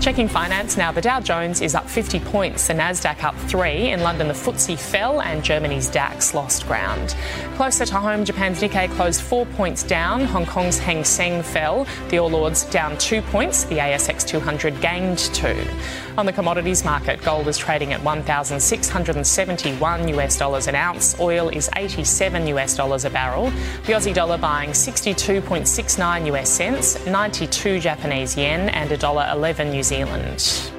Checking finance now, the Dow Jones is up 50 points, the Nasdaq up three. In London, the FTSE fell, and Germany's DAX lost ground. Closer to home, Japan's Nikkei closed four points down. Hong Kong's Hang Seng fell. The All Ords down two points. The ASX 200 gained two. On the commodities market, gold is trading at 1,671 US dollars an ounce, oil is 87 US dollars a barrel, the Aussie dollar buying 62.69 US cents, 92 Japanese yen, and $1.11 New Zealand.